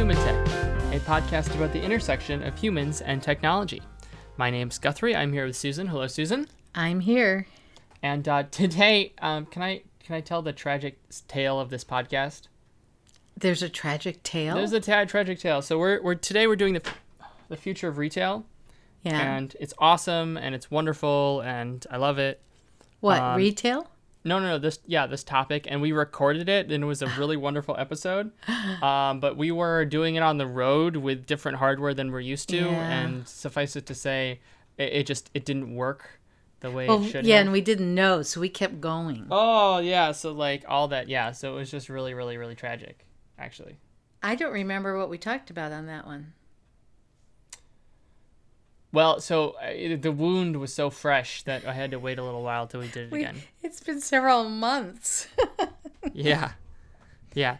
Human Tech, a podcast about the intersection of humans and technology. My name's Guthrie. I'm here with Susan. Hello, Susan. I'm here. And uh, today, um, can I can I tell the tragic tale of this podcast? There's a tragic tale. There's a tragic tale. So we're, we're today we're doing the the future of retail, yeah. and it's awesome and it's wonderful and I love it. what um, retail? No, no, no. This, yeah, this topic, and we recorded it, and it was a really wonderful episode. Um, but we were doing it on the road with different hardware than we're used to, Yeah. and suffice it to say, it, it just it didn't work the way Well, it should. yeah, have. and we didn't know, so we kept going. Oh yeah, so like all that, yeah. So it was just really, really, really tragic, actually. I don't remember what we talked about on that one. Well, so uh, the wound was so fresh that I had to wait a little while till we did it We, again. it's been several months. yeah, yeah.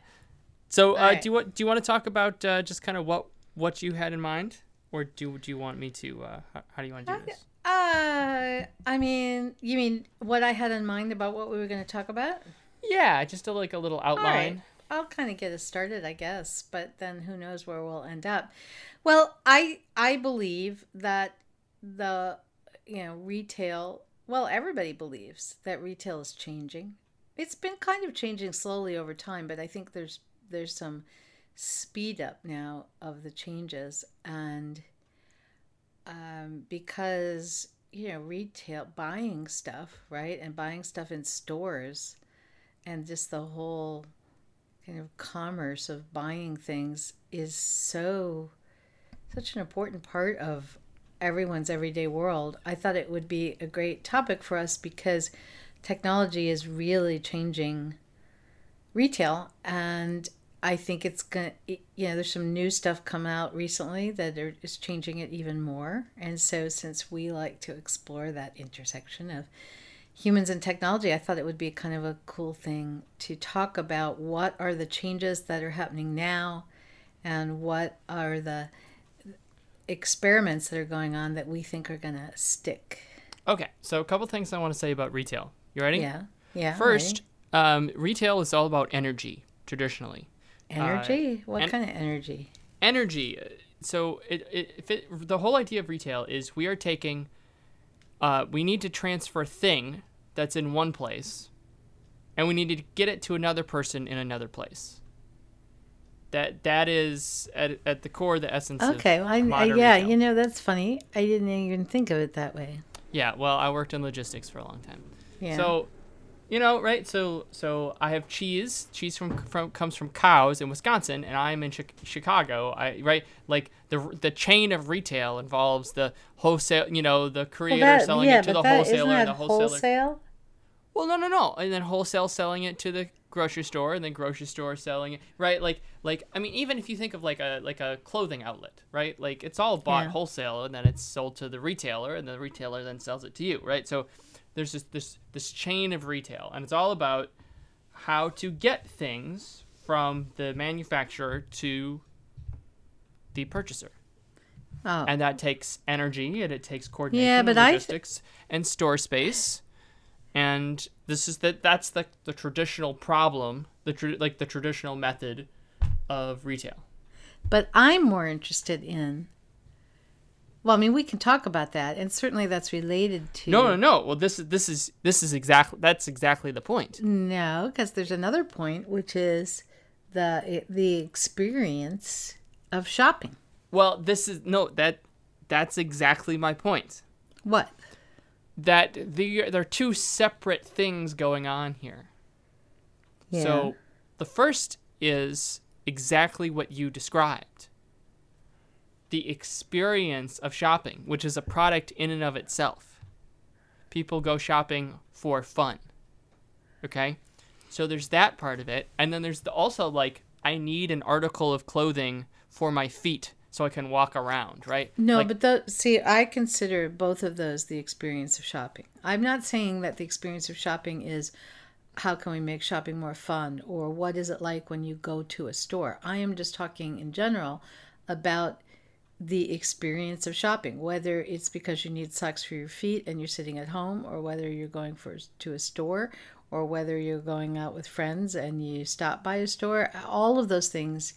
So, uh, Alright. do you want do you want to talk about uh, just kind of what what you had in mind, or do do you want me to? Uh, how, how do you want to do this? uh, I mean, you mean what I had in mind about what we were going to talk about? Yeah, just a, like a little All right. outline. I'll kind of get us started, I guess, but then who knows where we'll end up. Well, I I believe that the you know retail. Well, everybody believes that retail is changing. It's been kind of changing slowly over time, but I think there's there's some speed up now of the changes, and um, because you know retail buying stuff right and buying stuff in stores and just the whole kind of commerce of buying things is so such an important part of everyone's everyday world. I thought it would be a great topic for us because technology is really changing retail and I think it's going to you know there's some new stuff come out recently that is changing it even more. And so since we like to explore that intersection of humans and technology, I thought it would be kind of a cool thing to talk about what are the changes that are happening now and what are the experiments that are going on that we think are going to stick. Okay, so a couple things I want to say about retail. You ready? Yeah. Yeah. First, um, retail is all about energy traditionally. ready? energy? what en- kind of energy? energy. uh, So it, it, if it the whole idea of retail is we are taking, uh, we need to transfer a thing that's in one place, and we need to get it to another person in another place. That that is at, at the core the essence. Okay. Of Well, I, yeah, retail. you know, that's funny. I didn't even think of it that way. Yeah. Well, I worked in logistics for a long time. Yeah. So, you know, right? So, so I have cheese. Cheese from from comes from cows in Wisconsin, and I'm in Chi- Chicago. I right like the the chain of retail involves the wholesale. You know, the Well, creator that- selling yeah, it to the that- wholesaler, isn't and that the wholesaler. wholesale? Well, no, no, no, and then wholesale selling it to the grocery store, and then grocery store selling it. Right? Like, like I mean, even if you think of like a like a clothing outlet, right? Like it's all bought Yeah. wholesale, and then it's sold to the retailer, and the retailer then sells it to you, right? So there's just this this chain of retail, and it's all about how to get things from the manufacturer to the purchaser, Oh. and that takes energy, and it takes coordination, Yeah, and but I- logistics, and store space, and this is that that's the the traditional problem, the tra- like the traditional method of retail. But I'm more interested in. Well, I mean, we can talk about that, and certainly that's related to. No, no, no. Well, this is this is this is exactly that's exactly the point. No, because there's another point, which is the eh, the experience of shopping. Well, this is no that that's exactly my point. What? That the there are two separate things going on here. Yeah. So, the first is exactly what you described. The experience of shopping, which is a product in and of itself. People go shopping for fun. Okay? So there's that part of it, and then there's the, also like I need an article of clothing for my feet so I can walk around, right? No, Like, but see, I consider both of those the experience of shopping. I'm not saying that the experience of shopping is how can we make shopping more fun or what is it like when you go to a store. I am just talking in general about the experience of shopping, whether it's because you need socks for your feet and you're sitting at home, or whether you're going for to a store, or whether you're going out with friends and you stop by a store. All of those things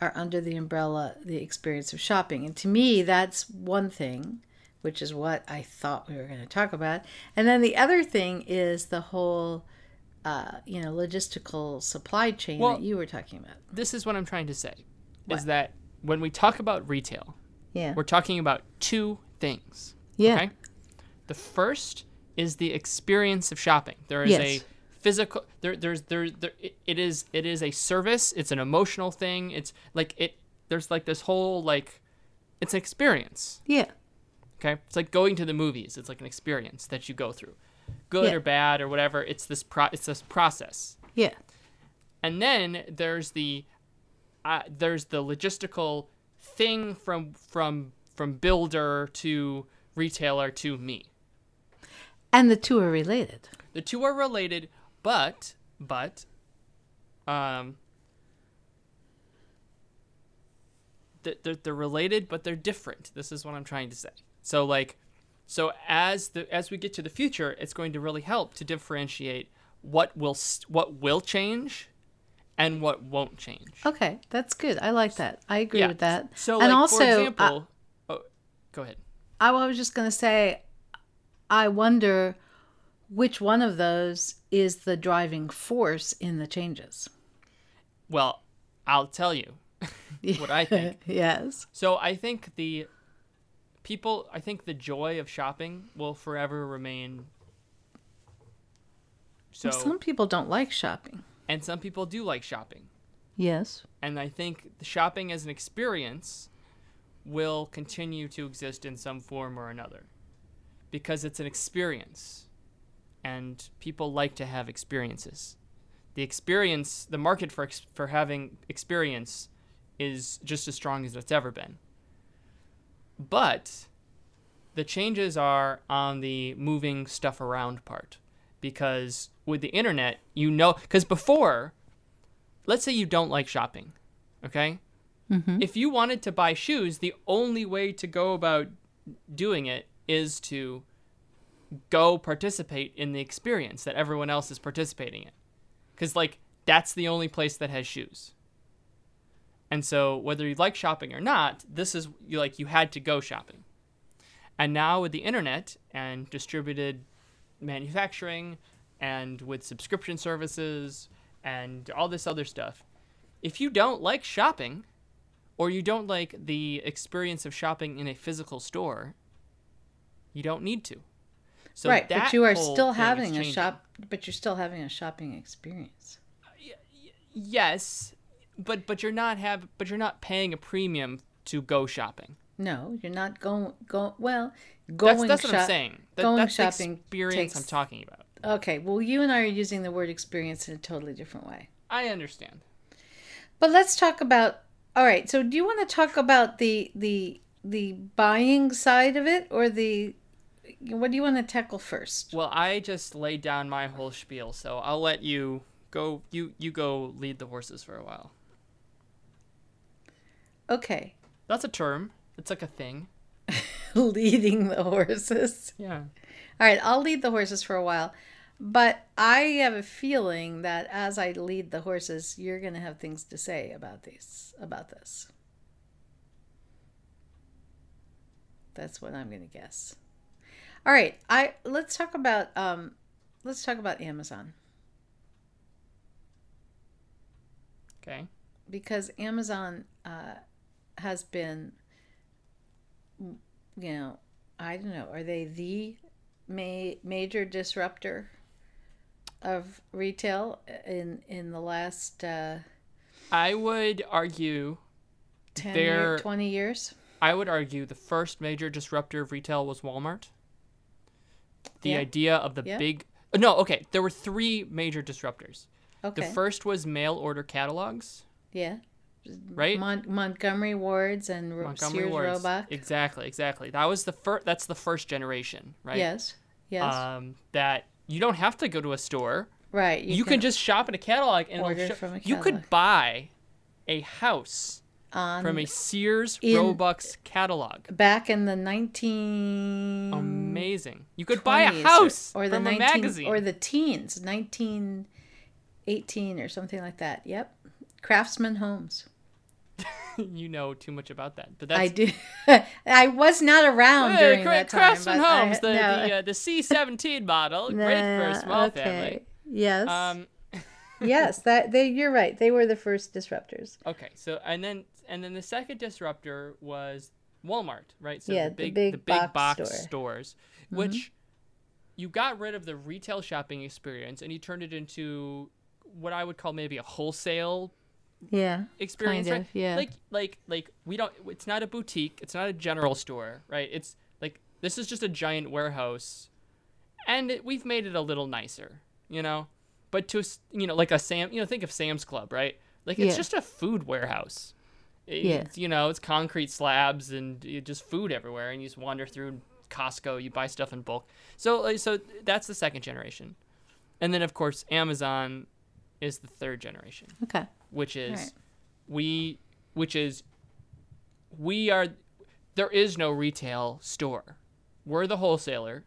are under the umbrella the experience of shopping. And to me, that's one thing, which is what I thought we were going to talk about. And then the other thing is the whole, uh, you know, logistical supply chain Well- that you were talking about. This is what I'm trying to say What? is that when we talk about retail, Yeah. we're talking about two things. Yeah. Okay? The first is the experience of shopping. There is Yes. a physical there there's there, there it- is it is a service, it's an emotional thing. It's like it there's like this whole like it's an experience. Yeah. Okay? It's like going to the movies. It's like an experience that you go through. Good Yeah. or bad or whatever, it's this pro it's this process. Yeah. And then there's the uh, there's the logistical thing from from from builder to retailer to me. And the two are related. The two are related, but but um th- they're, they're related, but they're different. This is what I'm trying to say. So like, so as the as we get to the future, it's going to really help to differentiate what will what will change and what won't change. Okay, that's good. I like that. I agree with that. So, and like, also, for I- oh, go ahead. I was just going to say, I wonder which one of those is the driving force in the changes. Well, I'll tell you what I think. yes. So I think the people, I think the joy of shopping will forever remain. So, Some people don't like shopping. and some people do like shopping. Yes. And I think the shopping as an experience will continue to exist in some form or another because it's an experience and people like to have experiences. The experience, the market for ex- for having experience is just as strong as it's ever been. But the changes are on the moving stuff around part because with the internet, you know, because before, let's say you don't like shopping, okay? Mm-hmm. If you wanted to buy shoes, the only way to go about doing it is to go participate in the experience that everyone else is participating in. Because, like, that's the only place that has shoes. And so, whether you like shopping or not, this is like you had to go shopping. And now with the internet and distributed manufacturing and with subscription services and all this other stuff, if you don't like shopping or you don't like the experience of shopping in a physical store, you don't need to. So right, but you are still having a shop but you're still having a shopping experience. Yes, but but you're not have but you're not paying a premium to go shopping. No, you're not going go well, That's going that's what I'm saying. That, going that's shopping the experience I'm talking about. Okay, well you and I are using the word experience in a totally different way. I understand. But let's talk about all right, so do you want to talk about the the the buying side of it or the what do you want to tackle first? Well, I just laid down my whole spiel, so I'll let you go. You you go lead the horses for a while. Okay. That's a term. It's like a thing. Leading the horses. Yeah. All right, I'll lead the horses for a while. But I have a feeling that as I lead the horses, you're going to have things to say about these about this. That's what I'm going to guess. All right, I let's talk about um let's talk about Amazon Okay. because Amazon uh, has been you know, I don't know, are they the ma- major disruptor of retail in in the last uh, I would argue. 10 year, 20 years? I would argue the first major disruptor of retail was Walmart. The Yeah. idea of the Yeah. big. uh, No, okay. There were three major disruptors. Okay. The first was mail order catalogs, yeah. right? Mon- Montgomery Wards and Ro- Montgomery Sears Ward's- Roebuck. Exactly, exactly. That was the first. That's the first generation, right? Yes. Yes. Um, that you don't have to go to a store. right. You, can, just shop in a catalog and order show- from a you could buy a house on from a Sears in- Roebuck's catalog. back in the 19 Amazing. You could buy a house or, or the from 19 a magazine. or the teens 1918 or something like that yep craftsman homes you know too much about that. But that's I do. I was not around Hey, during Cra- that time. Craftsman but I- Homes, the no. the, uh, the C17 model, great for a small okay. family. Yes. Um, yes. That they. You're right. They were the first disruptors. okay, so and then and then the second disruptor was Walmart, right? So Yeah, the the big big the big box box, store. Mm-hmm. stores, which you got rid of the retail shopping experience and you turned it into what I would call maybe a wholesale Yeah. experience, Kind right? of, yeah. Like like like we don't. It's not a boutique. It's not a general store, right? It's like this is just a giant warehouse, and it, we've made it a little nicer, you know. But to you know, like a Sam, you know, think of Sam's Club, right? Like it's Yeah. just a food warehouse. Yeah. You know, it's concrete slabs and uh, just food everywhere, and you just wander through Costco. You buy stuff in bulk. So uh, so that's the second generation, and then of course Amazon is the third generation Okay. which is Right. we which is we are there is no retail store we're the wholesaler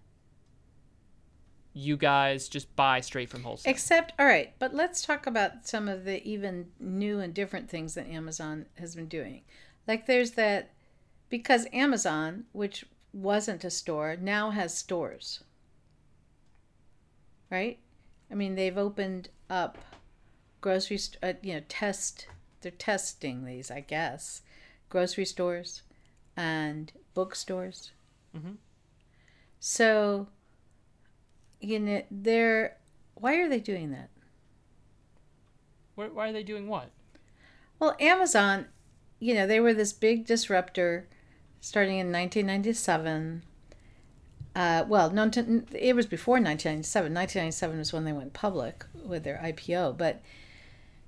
you guys just buy straight from wholesale Except, all right, but let's talk about some of the even new and different things that Amazon has been doing. Like there's that, because Amazon, which wasn't a store, now has stores. Right? I mean, they've opened up grocery, st- uh, you know, test, they're testing these, I guess, grocery stores and bookstores. Mhm. So, you know, they're why are they doing that? why, why are they doing what Well, Amazon, you know, they were this big disruptor starting in 1997. Uh, well, no, it was before 1997. 1997 was when they went public with their IPO. But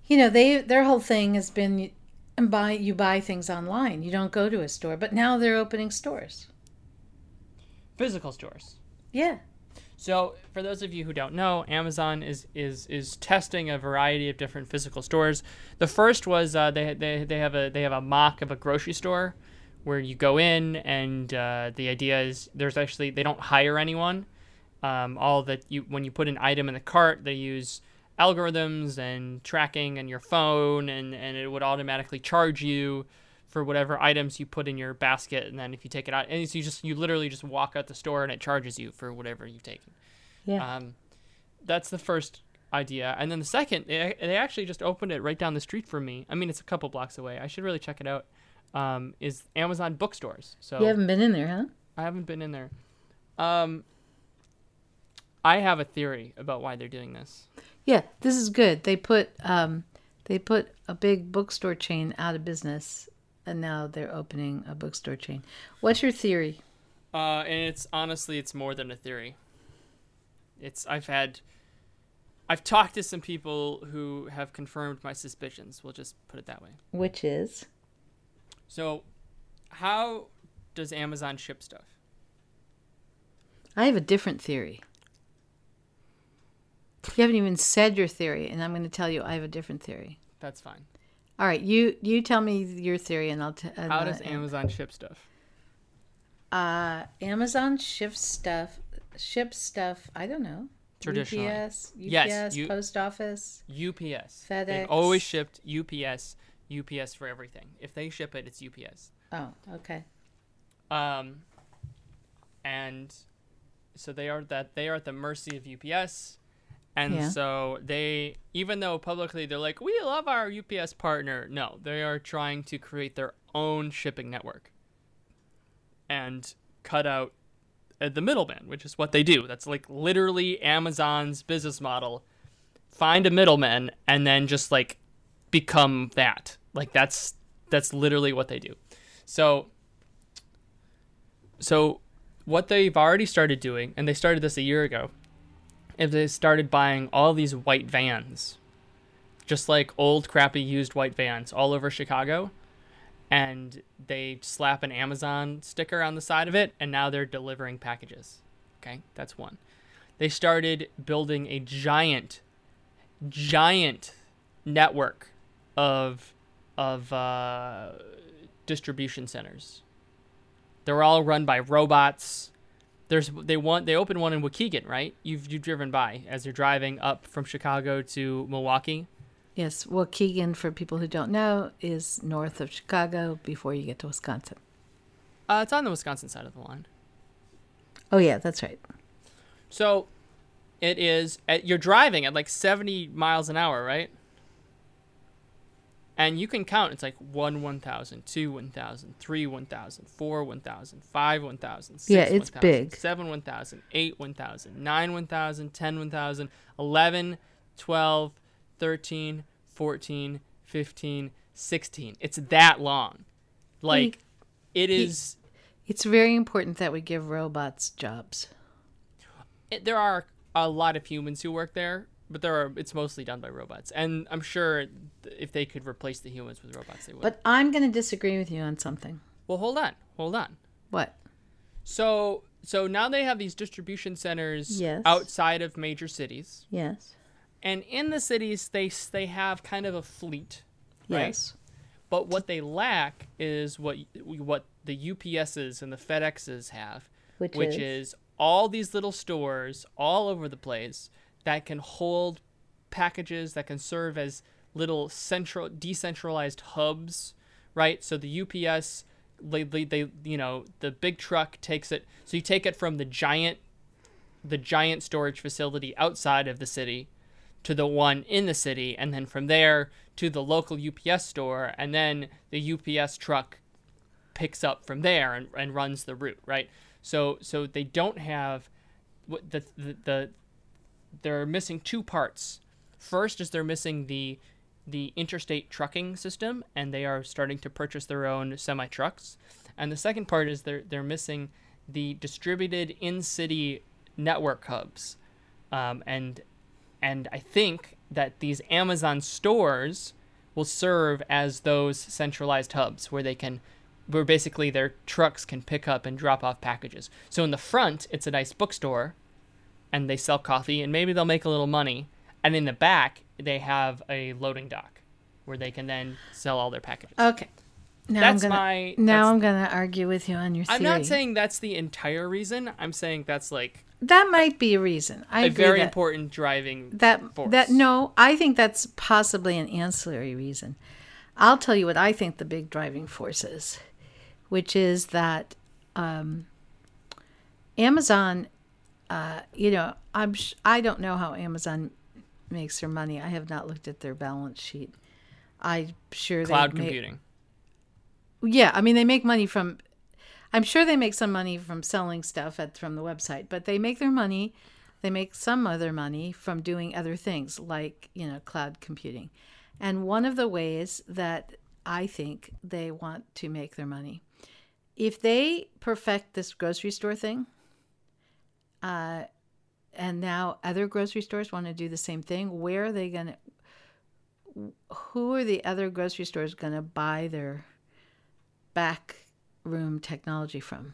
you know, they their whole thing has been you buy you buy things online. You don't go to a store. But now they're opening stores. physical stores Yeah. So, for those of you who don't know, Amazon is is is testing a variety of different physical stores. The first was uh, they, they they have a they have a mock of a grocery store where you go in and uh, the idea is there's actually they don't hire anyone. Um, all that you when you put an item in the cart, they use algorithms and tracking and your phone, and and it would automatically charge you for whatever items you put in your basket, and then if you take it out, and so you just you literally just walk out the store and it charges you for whatever you've taken. Yeah. Um, that's the first idea, and then the second, they, they actually just opened it right down the street from me. I mean, it's a couple blocks away. I should really check it out. Um, is Amazon bookstores? So you haven't been in there, huh? I haven't been in there. Um, I have a theory about why they're doing this. Yeah, this is good. They put um, they put a big bookstore chain out of business, and now they're opening a bookstore chain. What's your theory? Uh, and it's honestly, it's more than a theory. It's I've had, I've talked to some people who have confirmed my suspicions. We'll just put it that way. Which is So, how does Amazon ship stuff? I have a different theory. You haven't even said your theory, and I'm going to tell you I have a different theory. That's fine. All right, you you tell me your theory, and I'll tell. How does Amazon ship stuff? Uh, Amazon ships stuff, ships stuff. I don't know. Traditionally. UPS, UPS, Yes, you- post office. UPS. FedEx. They've always shipped UPS. UPS for everything. If they ship it, it's UPS. Oh, okay. Um, and so they are that they are at the mercy of UPS, and Yeah. so they even though publicly they're like we love our UPS partner, no, they are trying to create their own shipping network and cut out uh, the middleman, which is what they do. That's like literally Amazon's business model. Find a middleman and then just like become that. Like that's that's literally what they do. So so what they've already started doing, and they started this a year ago, is they started buying all these white vans, just like old crappy used white vans all over Chicago, and they slap an Amazon sticker on the side of it, and now they're delivering packages. Okay, that's one. They started building a giant, giant network of of uh, distribution centers they're all run by robots. There's they want they opened one in Waukegan, right? You've you've driven by as you're driving up from Chicago to Milwaukee. Yes. Waukegan, for people who don't know, is north of Chicago before you get to Wisconsin. Uh, it's on the Wisconsin side of the line. Oh, yeah, that's right. So it is at, you're driving at like 70 miles an hour, right? And you can count. It's like 1 1000, 2 1000, 3 1000, 4 1000, 5 1000, 6 Yeah, it's 1000, big. 7 1000, 8 1000, 9 1000, 10 1000, 11, 12, 13, 14, 15, 16. It's that long. Like it is It's very important that we give robots jobs. it, there are a lot of humans who work there, but there are it's mostly done by robots. And I'm sure if they could replace the humans with robots, they would. But I'm going to disagree with you on something. well, hold on, hold on. What? So so now they have these distribution centers Yes. outside of major cities, Yes. and in the cities they they have kind of a fleet, right? Yes. But what they lack is what what the UPSs and the FedExes have, Which, which is? is all these little stores all over the place that can hold packages that can serve as little central decentralized hubs right? So the ups they, they, they you know the big truck takes it so you take it from the giant the giant storage facility outside of the city to the one in the city and then from there to the local ups store and then the ups truck picks up from there and, and runs the route right? So so they don't have the, the the they're missing two parts. First is they're missing the the interstate trucking system and they are starting to purchase their own semi trucks and the second part is they're they're missing the distributed in city network hubs. Um, and and I think that these Amazon stores will serve as those centralized hubs where they can where basically their trucks can pick up and drop off packages. So in the front, it's a nice bookstore and they sell coffee and maybe they'll make a little money. And in the back, they have a loading dock where they can then sell all their packages. Okay. Now That's I'm gonna, my- Now I'm going to argue with you on your theory. I'm not saying that's the entire reason. I'm saying that's like that might be a reason. I a very that, important driving that force. that no, I think that's possibly an ancillary reason. I'll tell you what I think the big driving force is, which is that um, Amazon. Uh, you know, I'm sh- I don't know how Amazon makes their money. I have not looked at their balance sheet. I'm sure cloud they make, cloud computing. Yeah, I mean they make money from. I'm sure they make some money from selling stuff at from the website, but they make their money. They make some other money from doing other things like you know cloud computing, and one of the ways that I think they want to make their money, if they perfect this grocery store thing, uh, and now other grocery stores want to do the same thing, where are they going to? Who are the other grocery stores going to buy their back room technology from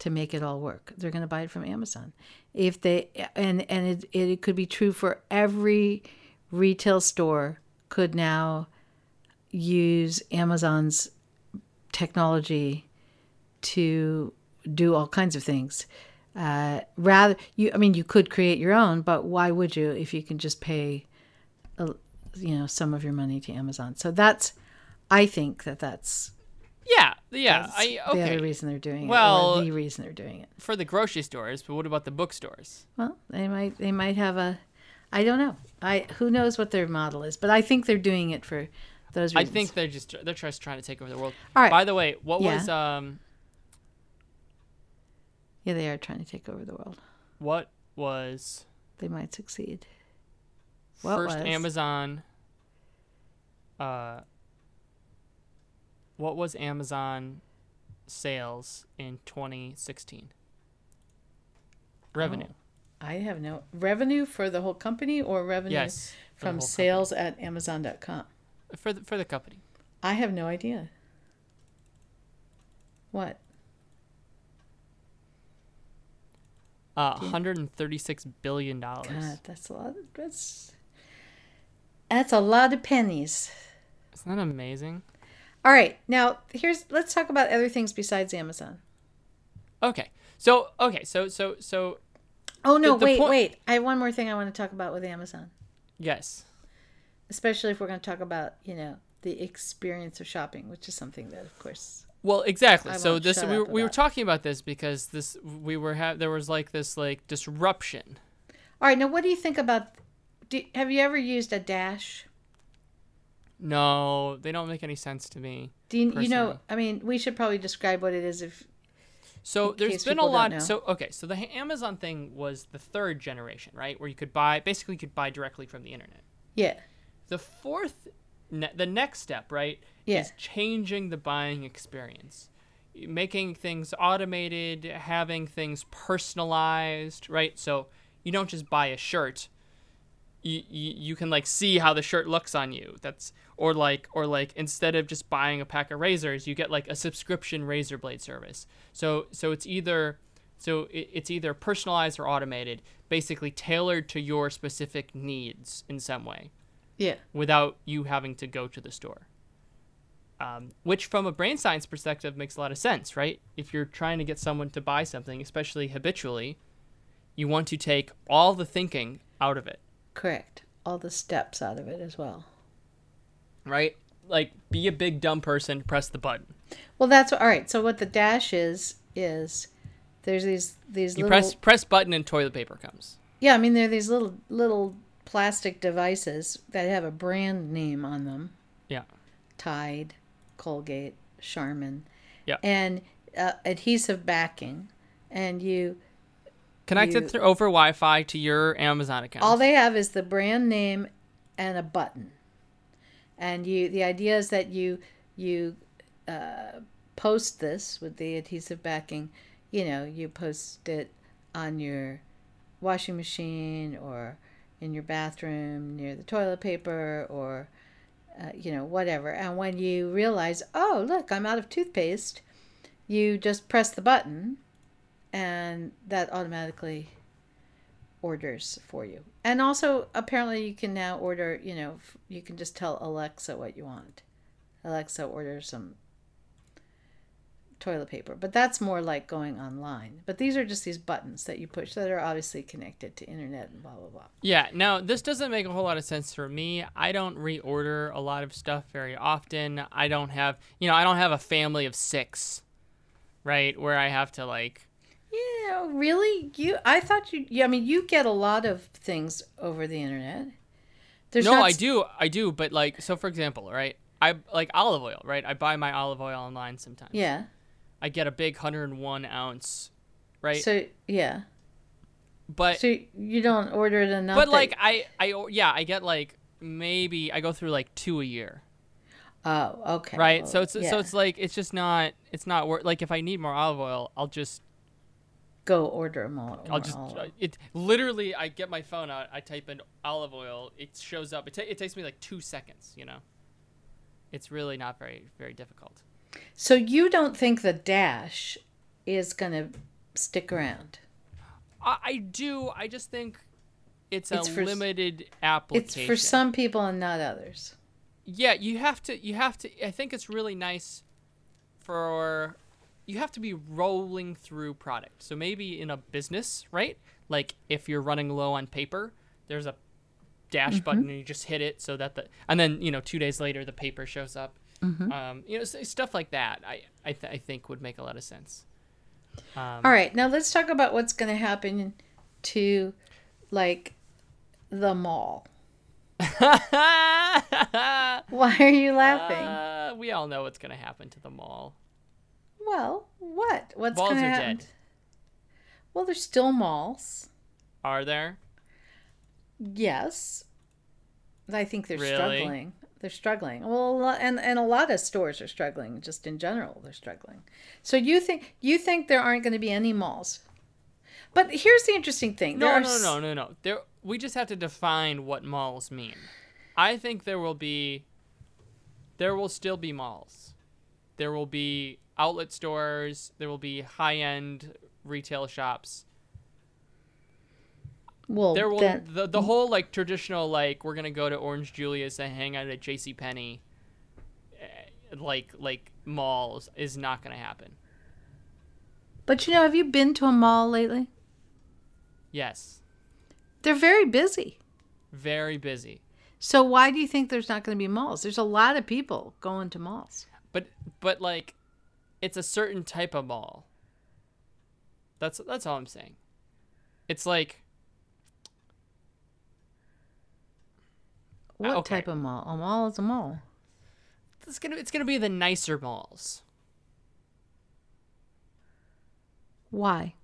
to make it all work. They're going to buy it from Amazon. If they and and it it could be true for every retail store could now use Amazon's technology to do all kinds of things. Uh, rather, you I mean, you could create your own, but why would you if you can just pay, a, you know, some of your money to Amazon? So that's, I think that that's Yeah, yeah. that's I the okay other reason they're doing it. Well- or the reason they're doing it. for the grocery stores, but what about the bookstores? Well, they might they might have a, I don't know. I who knows what their model is, but I think they're doing it for those reasons. I think they're just they're just trying to take over the world. All right. By the way, what Yeah. was um yeah, they are trying to take over the world. what was They might succeed. What first was? Amazon uh what was Amazon sales in 2016? Revenue. I have no revenue for the whole company or revenue yes. for the from whole sales at Amazon.com. company. for the, for the company. I have no idea. What? Uh 136 billion dollars. God, that's a lot. That's that's a lot of pennies. Isn't that amazing? All right, now here's let's talk about other things besides Amazon. Okay. So, okay, so so so Oh no, The- the wait, point- wait. I have one more thing I want to talk about with Amazon. yes. especially if we're going to talk about you know the experience of shopping, which is something that, of course, Well, exactly. I so this we, we were talking about this because this we were ha- there was like this like disruption. All right, now what do you think about? Do, have you ever used a dash? No, they don't make any sense to me. Do you, you know? I mean, we should probably describe what it is. If So there's been a people don't know. lot. So okay, so the Amazon thing was the third generation, right? Where you could buy basically you could buy directly from the internet. yeah, The fourth, ne- the next step, right, Yeah. is changing the buying experience, making things automated, having things personalized, right? So you don't just buy a shirt. You, you, you can like see how the shirt looks on you. That's or like or like instead of just buying a pack of razors, you get like a subscription razor blade service. So so it's either so it, it's either personalized or automated, basically tailored to your specific needs in some way yeah, without you having to go to the store. Um, which, from a brain science perspective, makes a lot of sense, right? If you're trying to get someone to buy something, especially habitually, you want to take all the thinking out of it, correct. All the steps out of it as well. right? Like, be a big dumb person, press the button. Well, that's all right. So what the dash is is there's these these You little press press button and toilet paper comes. yeah. I mean, there are these little little plastic devices that have a brand name on them. Yeah. Tide, Colgate, Charmin. Yeah. And uh, adhesive backing, and you Connected You- through over Wi-Fi to your Amazon account. all they have is the brand name and a button. And you, the idea is that you you uh, post this with the adhesive backing. You know, you post it on your washing machine or in your bathroom near the toilet paper or uh, you know whatever. And when you realize, oh look, I'm out of toothpaste, you just press the button, and that automatically orders for you. And also, apparently, you can now order, you know, you can just tell Alexa what you want. Alexa, order some toilet paper. But that's more like going online. But these are just these buttons that you push that are obviously connected to internet and blah, blah, blah. Yeah, now this doesn't make a whole lot of sense for me. I don't reorder a lot of stuff very often. I don't have, you know, I don't have a family of six, right? Where I have to like, Yeah, really? You? I thought you. Yeah, I mean, you get a lot of things over the internet. There's no, not I do, I do, but like, so for example, right? I like olive oil, right? I buy my olive oil online sometimes. Yeah. I get a big 101 ounce, right? So yeah. but So you don't order it enough. but that- like I I yeah I get like maybe I go through like two a year. Oh, okay. right well, so it's yeah. so it's like it's just not it's not worth like if i need more olive oil i'll just go order more. i'll more just olive. it literally i get my phone out i type in olive oil it shows up it, ta- it takes me like two seconds you know it's really not very very difficult So you don't think the dash is gonna stick around? i, I do. I just think it's a It's for s- limited It's for some people and not others. yeah you have to you have to i think it's really nice for you have to be rolling through product. So maybe in a business right? Like if you're running low on paper there's a dash mm-hmm. button and you just hit it so that the and then you know two days later the paper shows up um, you know stuff like that i I, th- I think would make a lot of sense um, All right, now let's talk about what's gonna happen to, like, the mall. Why are you laughing? uh, we all know what's gonna happen to the mall well, what? What's gonna are happen? dead Well, there's still malls. are there Yes. I think they're Really? struggling. They're struggling. Well, a lot, and and a lot of stores are struggling. Just in general, they're struggling. So you think you think there aren't going to be any malls? But here's the interesting thing. No, no, no, no, no. There, we just have to define what malls mean. I think there will be, there will still be malls. There will be outlet stores. There will be high-end retail shops. Well, There will then, the the whole like traditional like we're gonna go to Orange Julius and hang out at J.C. Penney, eh, like like malls is not gonna happen. but you know, have you been to a mall lately? Yes, They're very busy. very busy. So why do you think there's not going to be malls? There's a lot of people going to malls. But but like it's a certain type of mall. That's that's all I'm saying. It's like What okay. type of mall? A mall is a mall. it's gonna it's gonna be the nicer malls. Why?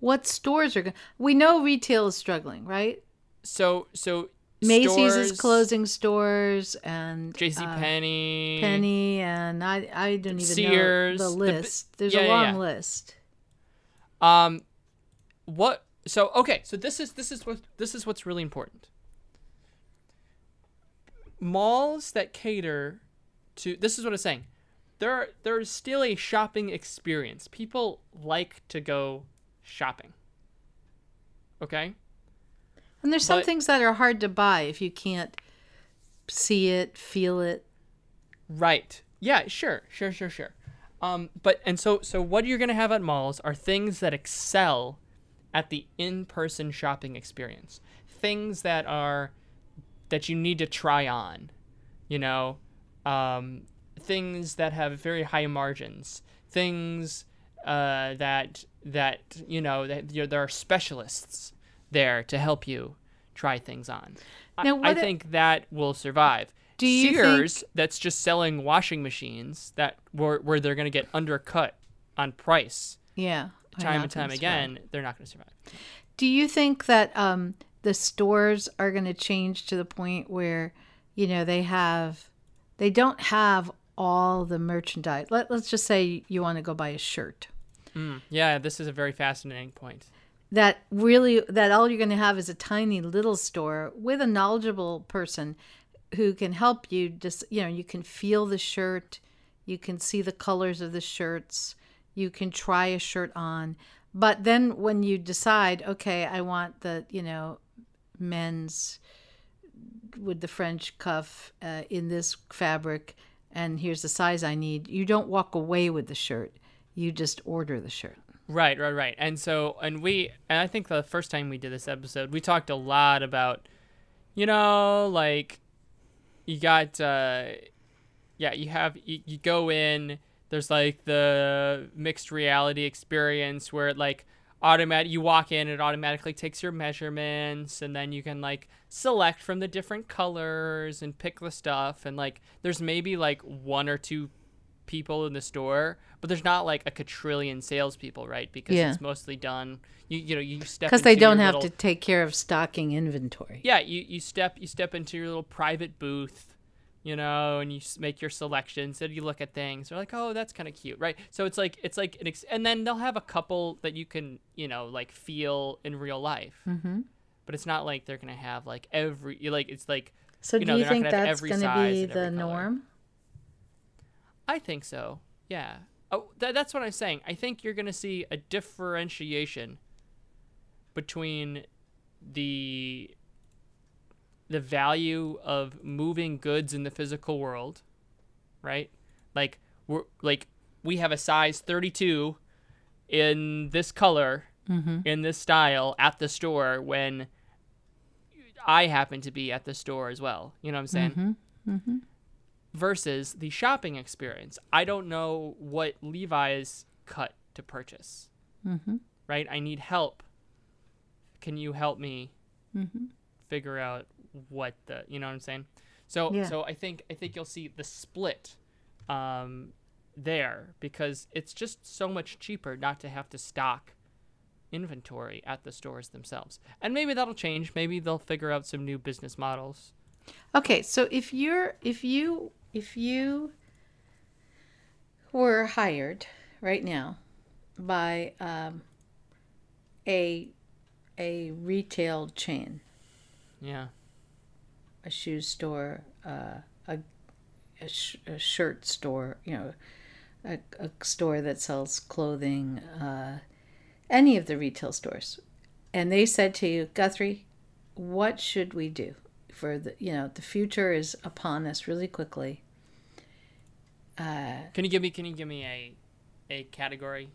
What stores are going? To. We know retail is struggling, right? So so Macy's is closing stores and J.C. uh, Penney and I I don't even Sears, know the the list. There's yeah, a yeah, long yeah. list. Um, what? So okay, so this is this is what this is what's really important. Malls that cater to this is what I'm saying. There are, there is still a shopping experience. People like to go shopping. Okay. And there's some But- things that are hard to buy if you can't see it, feel it. Right. Yeah, sure, sure, sure, sure. Um, but and so so what you're gonna have at malls are things that excel at the in-person shopping experience. Things that are that you need to try on. You know, um, things that have very high margins. Things uh, that that you know that you know, there are specialists there to help you try things on. I- Now, I, a- think that will survive. Do you Sears that's just selling washing machines that where, where they're going to get undercut on price Yeah. Time and time gonna survive. again, they're not going to survive. Do you think that um, the stores are going to change to the point where, you know, they have, they don't have all the merchandise? Let, let's just say you want to go buy a shirt. Mm, yeah, this is a very fascinating point. That really, that all you're going to have is a tiny little store with a knowledgeable person who can help you. Just, you know, you can feel the shirt, you can see the colors of the shirts, you can try a shirt on. But then when you decide, okay, I want the, you know, men's with the French cuff uh, in this fabric, and here's the size I need, you don't walk away with the shirt. You just order the shirt. Right, right, right. And so, and we, and I think the first time we did this episode, we talked a lot about, you know, like, you got, uh, yeah, you have, you, you go in, there's like the mixed reality experience where it like automatic, you walk in, it automatically takes your measurements, and then you can like select from the different colors and pick the stuff. And like, there's maybe like one or two people in the store, but there's not like a quadrillion salespeople, right? Because Yeah. it's mostly done. You you know you step Because they don't have little- to take care of stocking inventory. Yeah, you you step you step into your little private booth, you know, and you make your selections. And you look at things. They're like, oh, that's kind of cute, right? So it's like it's like an ex- and then they'll have a couple that you can you know like feel in real life. Mm-hmm. But it's not like they're gonna have like every like it's like So You do know, you think gonna that's every going to be the norm? I think so. Yeah. Oh, th- that's what I'm saying. I think you're going to see a differentiation between the the value of moving goods in the physical world, right? Like we're like we have a size 32 in this color Mm-hmm. in this style at the store when I happen to be at the store as well. You know what I'm saying? Mm-hmm. Mm-hmm. versus the shopping experience. I don't know what Levi's cut to purchase, Mm-hmm. right? I need help. Can you help me Mm-hmm. figure out what the, you know what I'm saying? So Yeah. so I think I think you'll see the split um there because it's just so much cheaper not to have to stock inventory at the stores themselves. And maybe that'll change. Maybe they'll figure out some new business models. Okay, so if you're if you if you were hired right now by um, a a retail chain, Yeah. A shoe store, uh, a a, sh- a shirt store, you know, a, a store that sells clothing, uh, any of the retail stores, and they said to you, Guthrie, what should we do for the you know the future is upon us really quickly. Uh, Can you give me can you give me a a category?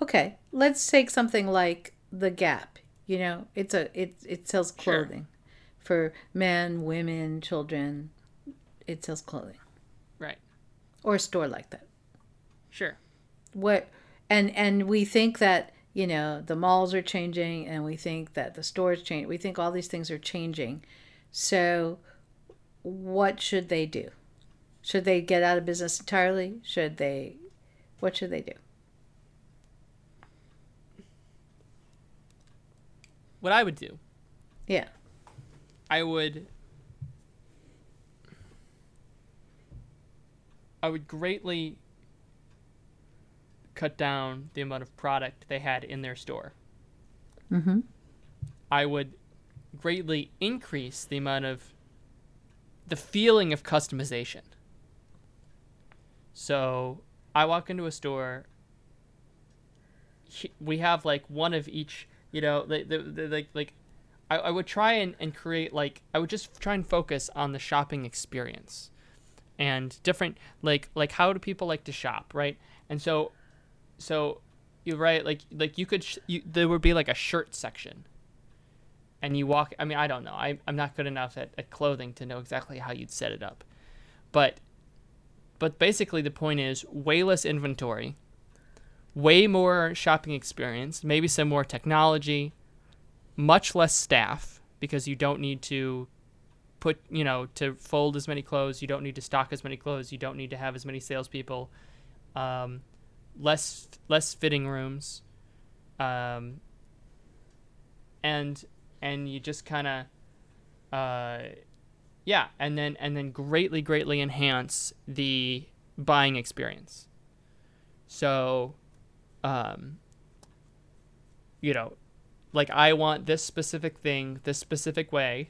okay, let's take something like the Gap. You know, it's a it it sells Sure. For men, women, children. It sells clothing Right. or a store like that. Sure. What and and we think that you know the malls are changing and we think that the stores change. We think all these things are changing. So, what should they do? Should they get out of business entirely? Should they? What should they do? What I would do, Yeah. I would I would greatly cut down the amount of product they had in their store. Mm-hmm. I would greatly increase the amount of the feeling of customization. So I walk into a store. We have like one of each, you know, the, like like I, I would try and, and create like I would just try and focus on the shopping experience and different like like how do people like to shop, right? And so so you're right like like you could sh- you, there would be like a shirt section and you walk i mean i don't know I, i'm not good enough at, at clothing to know exactly how you'd set it up but but basically the point is way less inventory way more shopping experience maybe some more technology much less staff because you don't need to put you know to fold as many clothes you don't need to stock as many clothes you don't need to have as many salespeople um, less less fitting rooms um, and and you just kind of uh, yeah and then and then greatly greatly enhance the buying experience. So um, you know like i want this specific thing this specific way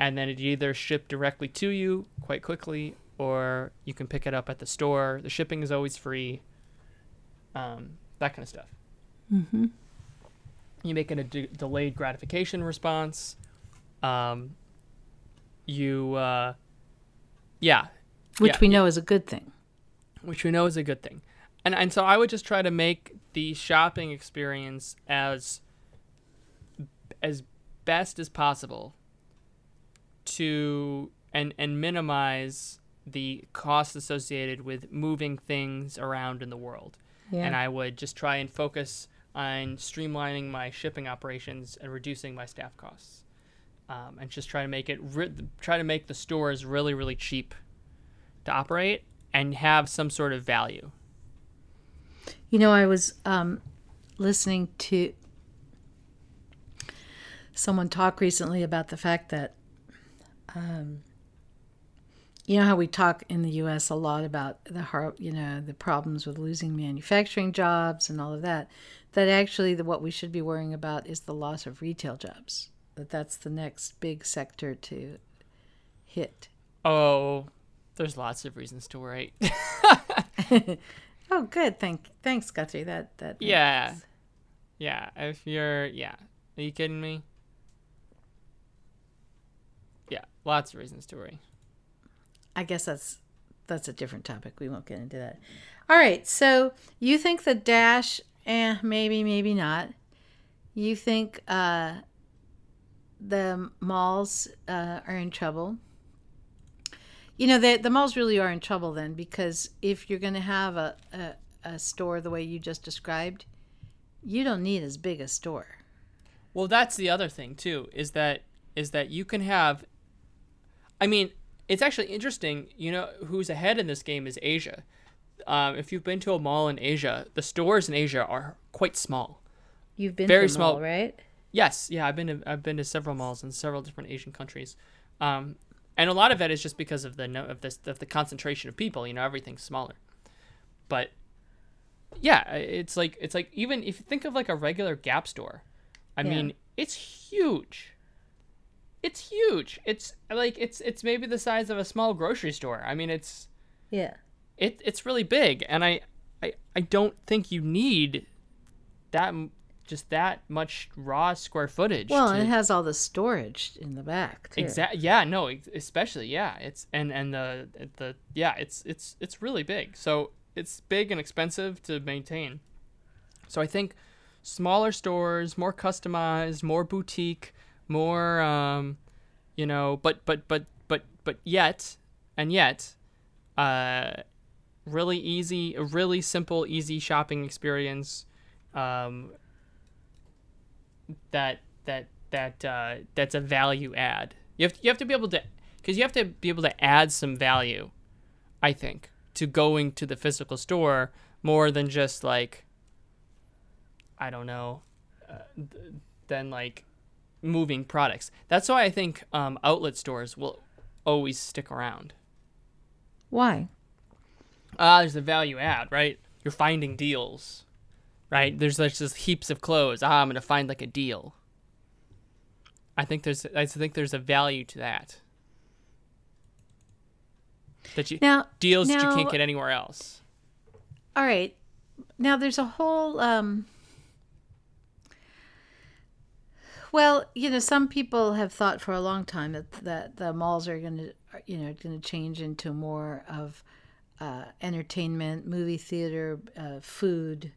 and then it either shipped directly to you quite quickly or you can pick it up at the store the shipping is always free um, that kind of stuff Mm-hmm. you make it a de- delayed gratification response. Um, you, uh, yeah, Which Yeah, we yeah. know is a good thing. which we know is a good thing. And and so I would just try to make the shopping experience as as best as possible to and and minimize the costs associated with moving things around in the world. Yeah. and I would just try and focus on streamlining my shipping operations and reducing my staff costs, um, and just try to make it re- try to make the stores really really cheap to operate and have some sort of value. You know, I was um, listening to someone talk recently about the fact that, um, you know, how we talk in the U.S. a lot about the har- you know the problems with losing manufacturing jobs and all of that. That actually, the, what we should be worrying about is the loss of retail jobs. That that's the next big sector to hit. Oh, there's lots of reasons to worry. Oh, good. Thank thanks, Guthrie. That that Yeah. sense. yeah, if you're yeah, are you kidding me? Yeah, lots of reasons to worry. I guess that's that's a different topic. We won't get into that. All right. So you think the dash? Eh, maybe, maybe not. You think uh, the malls uh, are in trouble? You know, the the malls really are in trouble then because if you're going to have a, a a store the way you just described, you don't need as big a store. Well, that's the other thing too. Is that is that you can have. I mean, it's actually interesting. You know, who's ahead in this game is Asia. Um, if you've been to a mall in Asia, the stores in Asia are quite small. You've been Very to a mall, small. right? Yes, yeah, I've been to, I've been to several malls in several different Asian countries, um, and a lot of it is just because of the no, of this of the concentration of people. You know, everything's smaller. But yeah, it's like it's like even if you think of like a regular Gap store, I Yeah. mean, it's huge. It's huge. It's like it's it's maybe the size of a small grocery store. I mean, it's Yeah. it it's really big, and I I I don't think you need that just that much raw square footage. Well, to, and it has all the storage in the back too. Exactly. Yeah. No. Especially. Yeah. It's and and the the yeah. It's it's it's really big. So it's big and expensive to maintain. So I think smaller stores, more customized, more boutique, more um, you know, but but but but but yet and yet uh really easy, a really simple, easy shopping experience um that that that uh that's a value add. You have to, you have to be able to cuz you have to be able to add some value I think to going to the physical store more than just like I don't know, uh, th- than like moving products. That's why I think um, outlet stores will always stick around. Why? Ah, there's a value add, right? You're finding deals, right? There's there's just heaps of clothes. Ah, I'm gonna find like a deal. I think there's I think there's a value to that. That you Now, deals that you can't get anywhere else. All right. Now there's a whole um well, you know, some people have thought for a long time that that the malls are going to you know, going to change into more of uh, entertainment, movie theater, uh, food.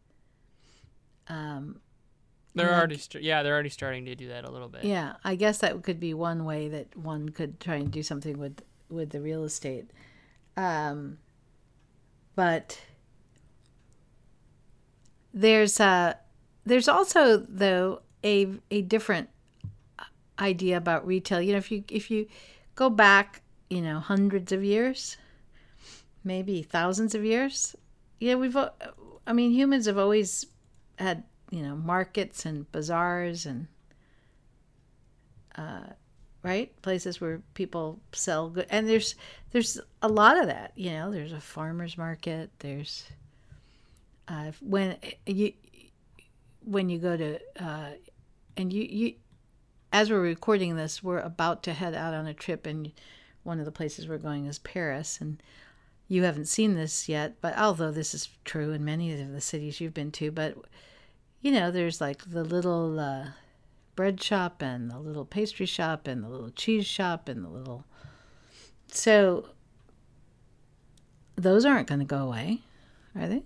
Um, They're like- already st- yeah, they're already starting to do that a little bit. yeah, I guess that could be one way that one could try and do something with with the real estate. Um, but there's a there's also though a a different idea about retail. You know, if you if you go back, you know, hundreds of years, maybe thousands of years, yeah, we've. I mean, humans have always had you know markets and bazaars and uh, right? Places where people sell good and there's there's a lot of that you know? There's a farmers market there's uh, when you when you go to uh, and you you as we're recording this we're about to head out on a trip and one of the places we're going is paris and you haven't seen this yet but although this is true in many of the cities you've been to but you know there's like the little uh, bread shop and the little pastry shop and the little cheese shop and the little so those aren't going to go away are they?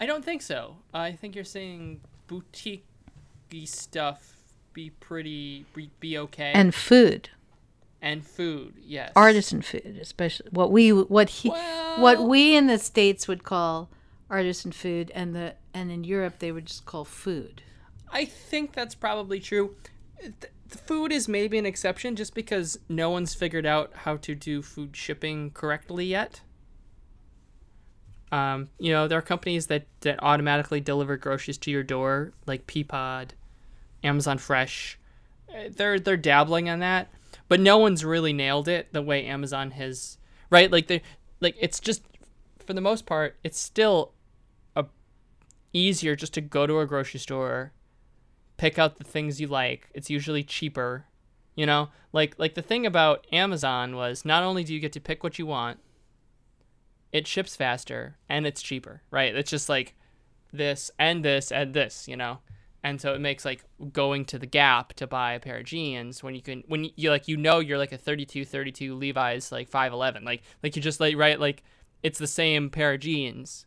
I don't think so. I think you're saying boutique stuff be pretty be, be okay. And food and food, yes. artisan food especially what we what he what we in the states would call artisan food and the and in Europe they would just call food I think that's probably true. The food is maybe an exception just because no one's figured out how to do food shipping correctly yet. Um, you know, there are companies that, that automatically deliver groceries to your door, like Peapod, Amazon Fresh. Uh, They're they're dabbling on that, but no one's really nailed it the way Amazon has. Right? Like they like it's just for the most part, it's still a easier just to go to a grocery store, pick out the things you like. It's usually cheaper. You know, like like the thing about Amazon was not only do you get to pick what you want, it ships faster and it's cheaper, right? It's just like this and this and this, you know. And so it makes like going to the Gap to buy a pair of jeans when you can when you like you know you're like a 32 32 Levi's like 511. Like like you just like right like it's the same pair of jeans.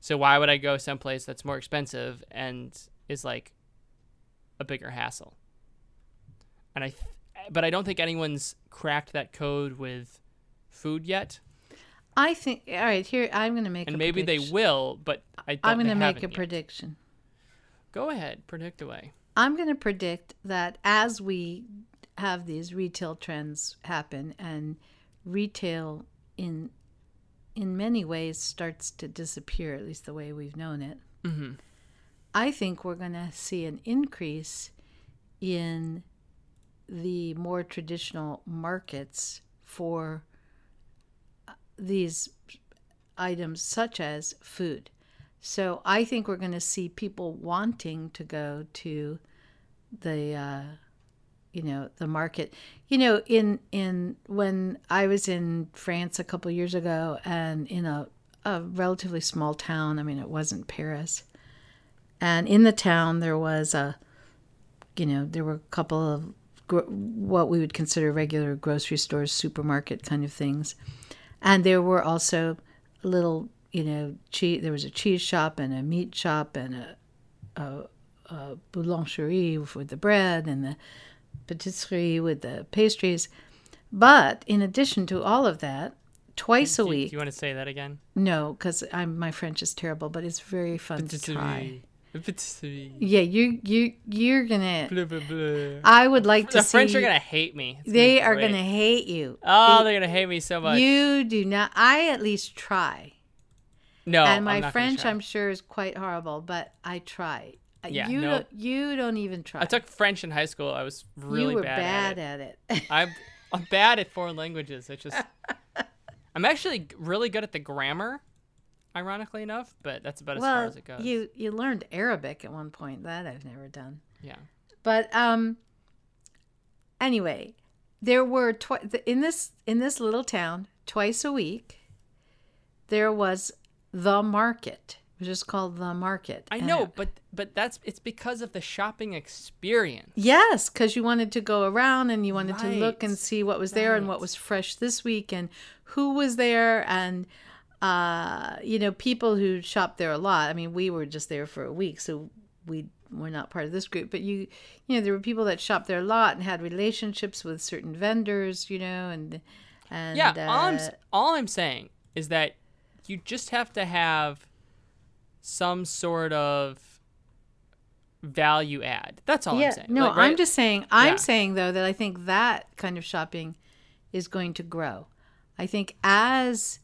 So why would I go someplace that's more expensive and is like a bigger hassle? And I th- but I don't think anyone's cracked that code with food yet. I think all right here I'm going to make And a maybe they will, but I don't I'm gonna make a yet. prediction Go ahead, predict away. I'm going to predict that as we have these retail trends happen and retail in in many ways starts to disappear at least the way we've known it. Mm-hmm. I think we're going to see an increase in the more traditional markets for uh, these items such as food. So I think we're going to see people wanting to go to the uh, you know the market. You know in in when I was in France a couple years ago and in a a relatively small town, I mean it wasn't Paris. And in the town there was a you know there were a couple of gro- what we would consider regular grocery stores, supermarket kind of things. And there were also little, you know, cheese. There was a cheese shop and a meat shop and a, a uh, boulangerie with the bread and the patisserie with the pastries. But in addition to all of that, twice a week. do you want to say that again? no, because I'm my French is terrible, but it's very fun to try. Patisserie. Patisserie. Yeah, you you you're gonna. Blah, blah, blah. I would like to The see. French are gonna hate me. It's They be are great. gonna hate you. Oh, they're gonna hate me so much. You do not. I at least try. No, and I'm my not French. I'm sure, is quite horrible, but I try. Uh, Yeah, you no. don't. You don't even try. I took French in high school. I was really you were bad, bad, at it. at it. I'm I'm bad at foreign languages. It's just I'm actually really good at the grammar, ironically enough, but that's about as far as it goes. you you learned Arabic at one point. That I've never done. yeah. But um. Anyway, there were twi- in this in this little town twice a week. There was the market. It was just called the market. I know, but but that's it's because of the shopping experience. Yes, because you wanted to go around and you wanted to look and see what was there and what was fresh this week and who was there and uh, you know people who shop there a lot. I mean, we were just there for a week, so we were not part of this group. But you, you know, there were people that shopped there a lot and had relationships with certain vendors, you know, and and yeah, all I'm uh, all I'm saying is that you just have to have some sort of value add. That's all yeah, I'm saying. no, Like, right- I'm just saying. I'm Yeah. saying though that I think that kind of shopping is going to grow. I think as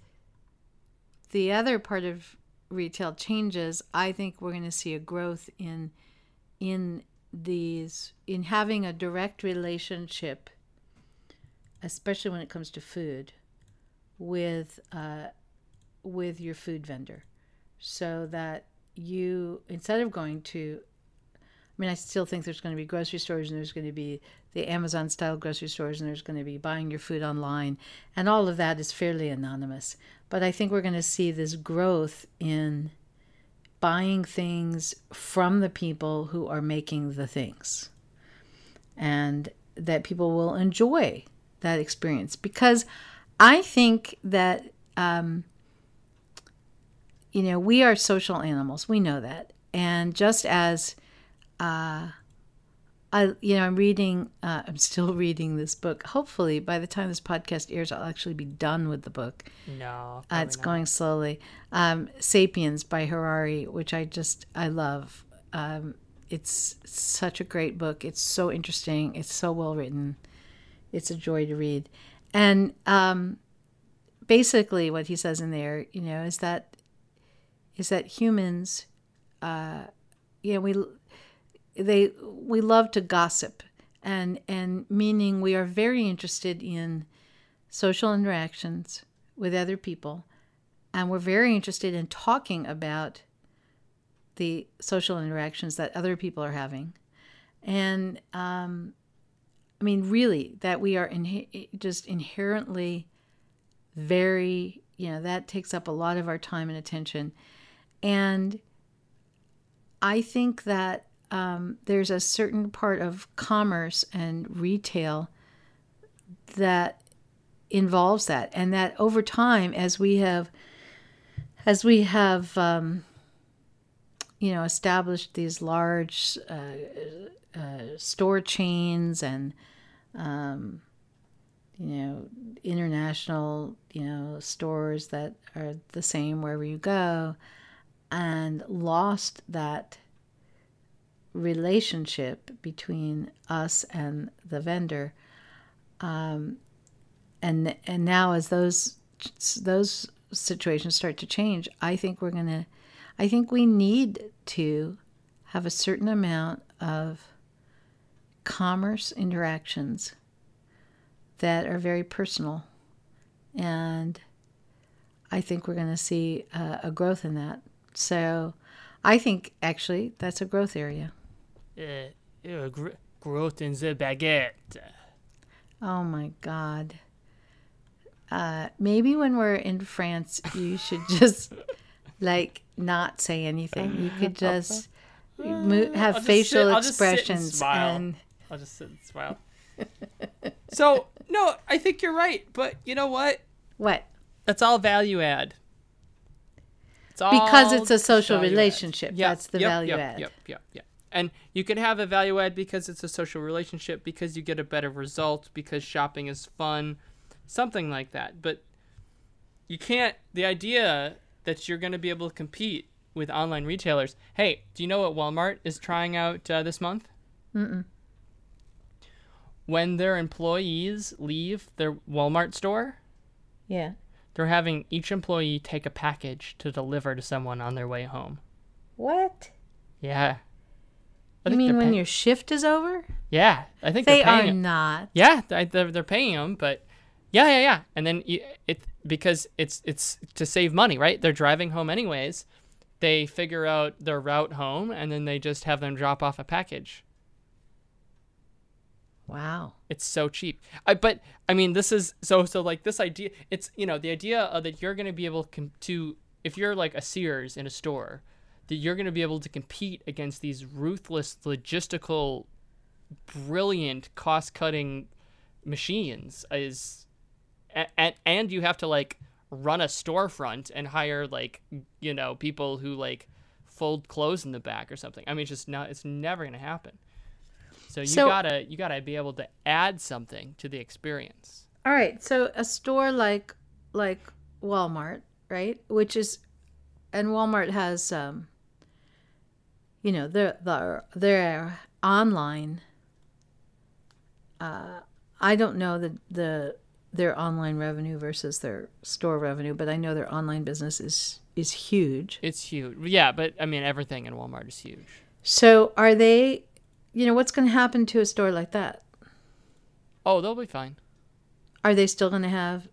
the other part of retail changes, I think we're going to see a growth in in these in having a direct relationship, especially when it comes to food, with uh, with your food vendor, so that you instead of going to I mean, I still think there's going to be grocery stores and there's going to be the Amazon style grocery stores and there's going to be buying your food online. And all of that is fairly anonymous. But I think we're going to see this growth in buying things from the people who are making the things. And that people will enjoy that experience. Because I think that, um, you know, we are social animals. We know that. And just as uh, I, you know, I'm reading, uh, I'm still reading this book. Hopefully, by the time this podcast airs, I'll actually be done with the book. no, Uh, it's not. going slowly. Um, Sapiens by Harari, which I just, I love. Um, it's such a great book. It's so interesting. It's so well written. It's a joy to read. And um, basically, what he says in there, you know, is that is that humans, uh, you know, we they we love to gossip and and meaning we are very interested in social interactions with other people and we're very interested in talking about the social interactions that other people are having. And um, i mean really that we are in, just inherently very you know that takes up a lot of our time and attention and i think that um, there's a certain part of commerce and retail that involves that. And that over time as we have as we have um, you know established these large uh, uh, store chains and um, you know international you know stores that are the same wherever you go and lost that relationship between us and the vendor. Um, and and now as those those situations start to change i think we're to i think we need to have a certain amount of commerce interactions that are very personal. And i think we're to see a growth in that so i think actually that's a growth area Uh, uh, gr- growth in the baguette. Oh my God. Uh, maybe when we're in France, you should just like not say anything. You could just mo- I'll have just facial sit- I'll just sit and expressions smile. and I'll just sit and smile. so no, I think you're right, but you know what? what? That's all value add. It's all Because it's a social relationship. Yep, That's the yep, value yep, add. Yep, yep, yep. and you can have a value add because it's a social relationship, because you get a better result, because shopping is fun, something like that. But you can't. The idea that you're going to be able to compete with online retailers. Hey, do you know what Walmart is trying out uh, this month? Mm-mm. When their employees leave their Walmart store, Yeah. They're having each employee take a package to deliver to someone on their way home. What? Yeah. I You mean when pay- your shift is over? Yeah, I think They they're paying are 'em. not. Yeah, they're, they're paying them, but yeah, yeah, yeah. And then you, it because it's it's to save money, right? They're driving home anyways. They figure out their route home, and then they just have them drop off a package. Wow. It's so cheap. I but I mean this is so so like this idea. It's you know the idea of that you're gonna be able to if you're like a Sears in a store, that you're gonna be able to compete against these ruthless logistical, brilliant cost cutting machines is, and and you have to like run a storefront and hire like you know people who like fold clothes in the back or something. I mean, it's just not. It's never gonna happen. So you So- gotta you gotta be able to add something to the experience. All right. So a store like like Walmart, right? Which is and Walmart has um you know, their their their online uh I don't know the the their online revenue versus their store revenue, but I know their online business is is huge. It's huge. Yeah, but I mean everything in Walmart is huge. So are they you know, what's going to happen to a store like that? Oh, they'll be fine. Are they still going to have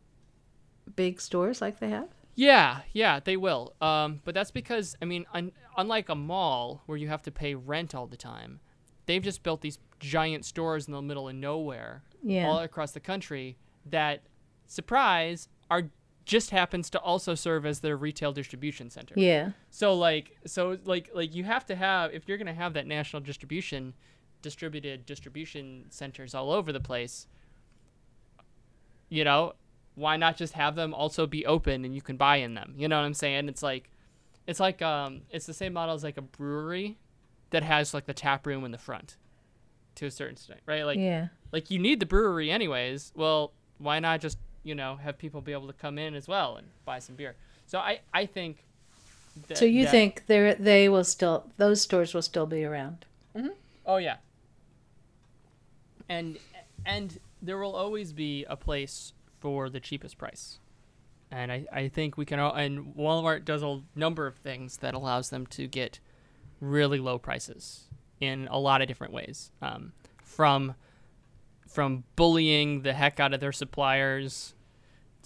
big stores like they have? Yeah, yeah, they will. Um, but that's because I mean, un- unlike a mall where you have to pay rent all the time, they've just built these giant stores in the middle of nowhere, Yeah. all across the country. That surprise are just happens to also serve as their retail distribution center. Yeah. So like, so like, like you have to have if you're gonna have that national distribution, distributed distribution centers all over the place. You know, why not just have them also be open and you can buy in them? You know what I'm saying? It's like, it's like um, it's the same model as like a brewery, that has like the tap room in the front, to a certain extent, right? Like, yeah. like you need the brewery anyways. Well, why not just you know have people be able to come in as well and buy some beer? So I I think. That, So you that- think they they will still those stores will still be around? Oh yeah. And and there will always be a place for the cheapest price. And I, I think we can all and Walmart does a number of things that allows them to get really low prices in a lot of different ways. Um, from from bullying the heck out of their suppliers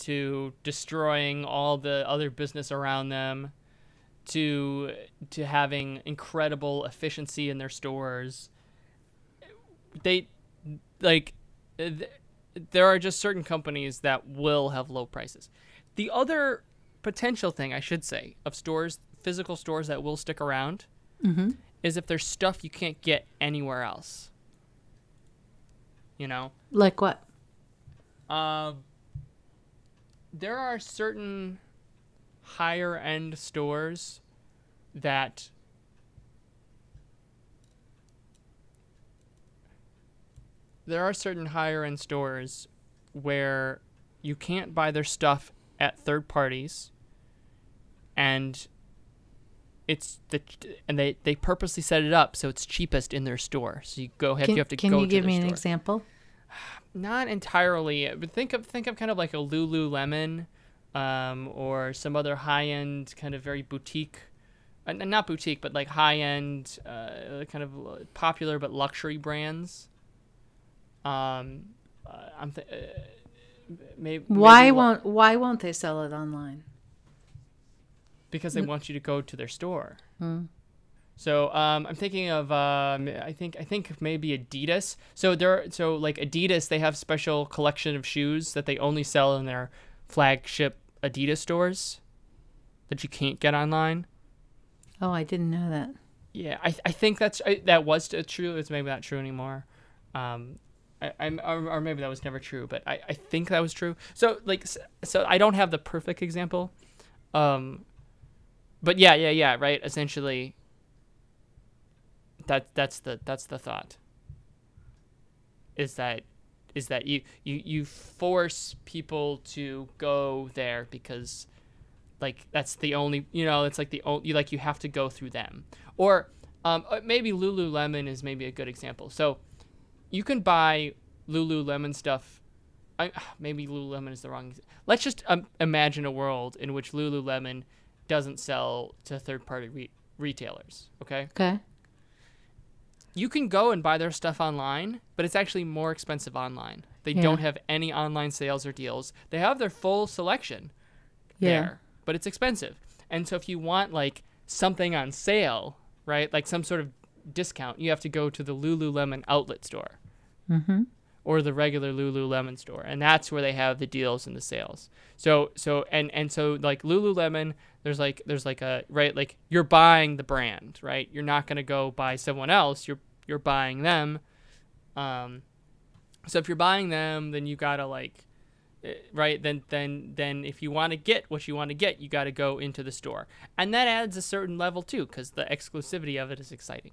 to destroying all the other business around them to to having incredible efficiency in their stores they like th- there are just certain companies that will have low prices the other potential thing i should say of stores physical stores that will stick around Mm-hmm. is if there's stuff you can't get anywhere else you know Like what? um, there are certain higher end stores that there are certain higher end stores where you can't buy their stuff at third parties and it's the and they they purposely set it up so it's cheapest in their store so you go ahead Can you have to can go you give me an store example? Not entirely but think of think of kind of like a lululemon um, or some other high-end kind of very boutique uh, not boutique but like high-end uh, kind of popular but luxury brands um, uh, i'm th- uh, maybe, Why maybe won't why won't they sell it online? because they want you to go to their store Hmm. So um, I'm thinking of um, I think I think maybe Adidas. So there, so like Adidas, they have special collection of shoes that they only sell in their flagship Adidas stores that you can't get online. Oh, I didn't know that. Yeah, I, I think that's I, that was true. It's maybe not true anymore. Um, I, I'm or, or maybe that was never true, but I, I think that was true. So like so I don't have the perfect example. Um, but yeah, yeah, yeah, right. Essentially, that that's the that's the thought. Is that is that you you you force people to go there because like that's the only you know it's like the only like you have to go through them or um, uh, maybe Lululemon is maybe a good example. So you can buy Lululemon stuff. I, maybe Lululemon is the wrong. Let's just um, imagine a world in which Lululemon doesn't sell to third-party re- retailers. Okay. Okay. You can go and buy their stuff online, but it's actually more expensive online. They Yeah. don't have any online sales or deals. They have their full selection Yeah. there, but it's expensive. And so if you want like something on sale, right, like some sort of discount, you have to go to the Lululemon outlet store Mm-hmm. Or the regular Lululemon store, and that's where they have the deals and the sales. So so and and so like Lululemon, there's like there's like a right like you're buying the brand, right? You're not gonna go buy someone else. You're you're buying them. Um, so if you're buying them, then you gotta like eh, right then then then if you want to get what you want to get you got to go into the store and that adds a certain level too because the exclusivity of it is exciting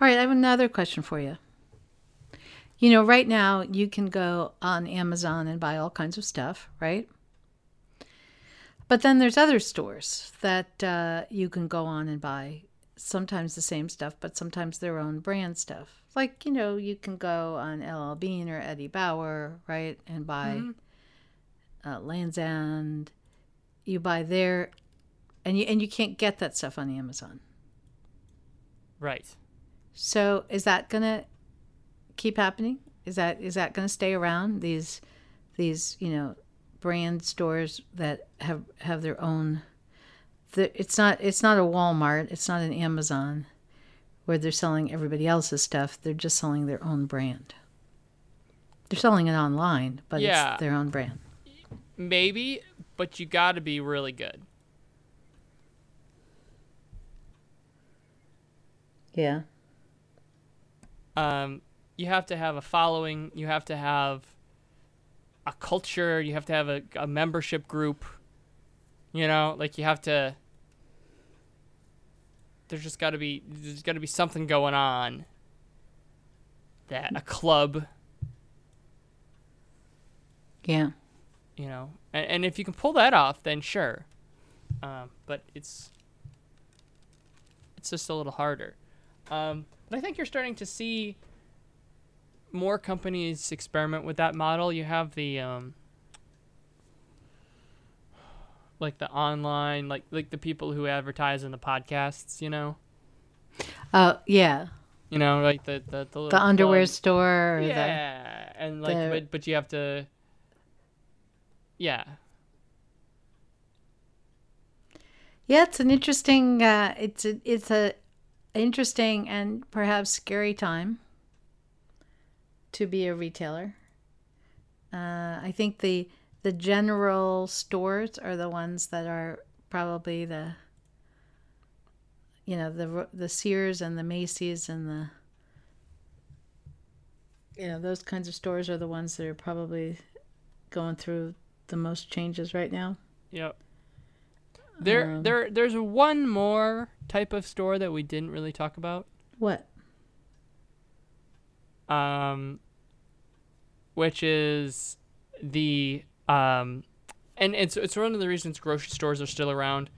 All right, I have another question for you. You know, right now you can go on Amazon and buy all kinds of stuff, right? But then there's other stores that uh, you can go on and buy sometimes the same stuff, but sometimes their own brand stuff. Like, you know, you can go on LL Bean or Eddie Bauer, right, and buy uh, Lands' End. You buy there, and you and you can't get that stuff on Amazon. right So is that gonna keep happening? Is that is that gonna stay around? These these you know brand stores that have have their own. The, it's not it's not a Walmart. It's not an Amazon, where they're selling everybody else's stuff. They're just selling their own brand. They're selling it online, but Yeah. it's their own brand. maybe but you got to be really good Yeah. um, you have to have a following you have to have a culture you have to have a, a membership group you know like you have to there's just got to be there's got to be something going on that a club Yeah. you know and, and if you can pull that off then sure um, but it's it's just a little harder um, but i think you're starting to see more companies experiment with that model you have the um, like the online like like the people who advertise in the podcasts you know Oh yeah. you know like the the, the, The underwear club. store. Or yeah and like the- but, but you have to yeah Yeah, it's an interesting. Uh, it's a it's a interesting and perhaps scary time to be a retailer. Uh, I think the the general stores are the ones that are probably the you know the the Sears and the Macy's and the you know those kinds of stores are the ones that are probably going through the most changes right now. Yep. There, Um, there, there's one more type of store that we didn't really talk about, What? Um, which is the um, and it's it's one of the reasons grocery stores are still around.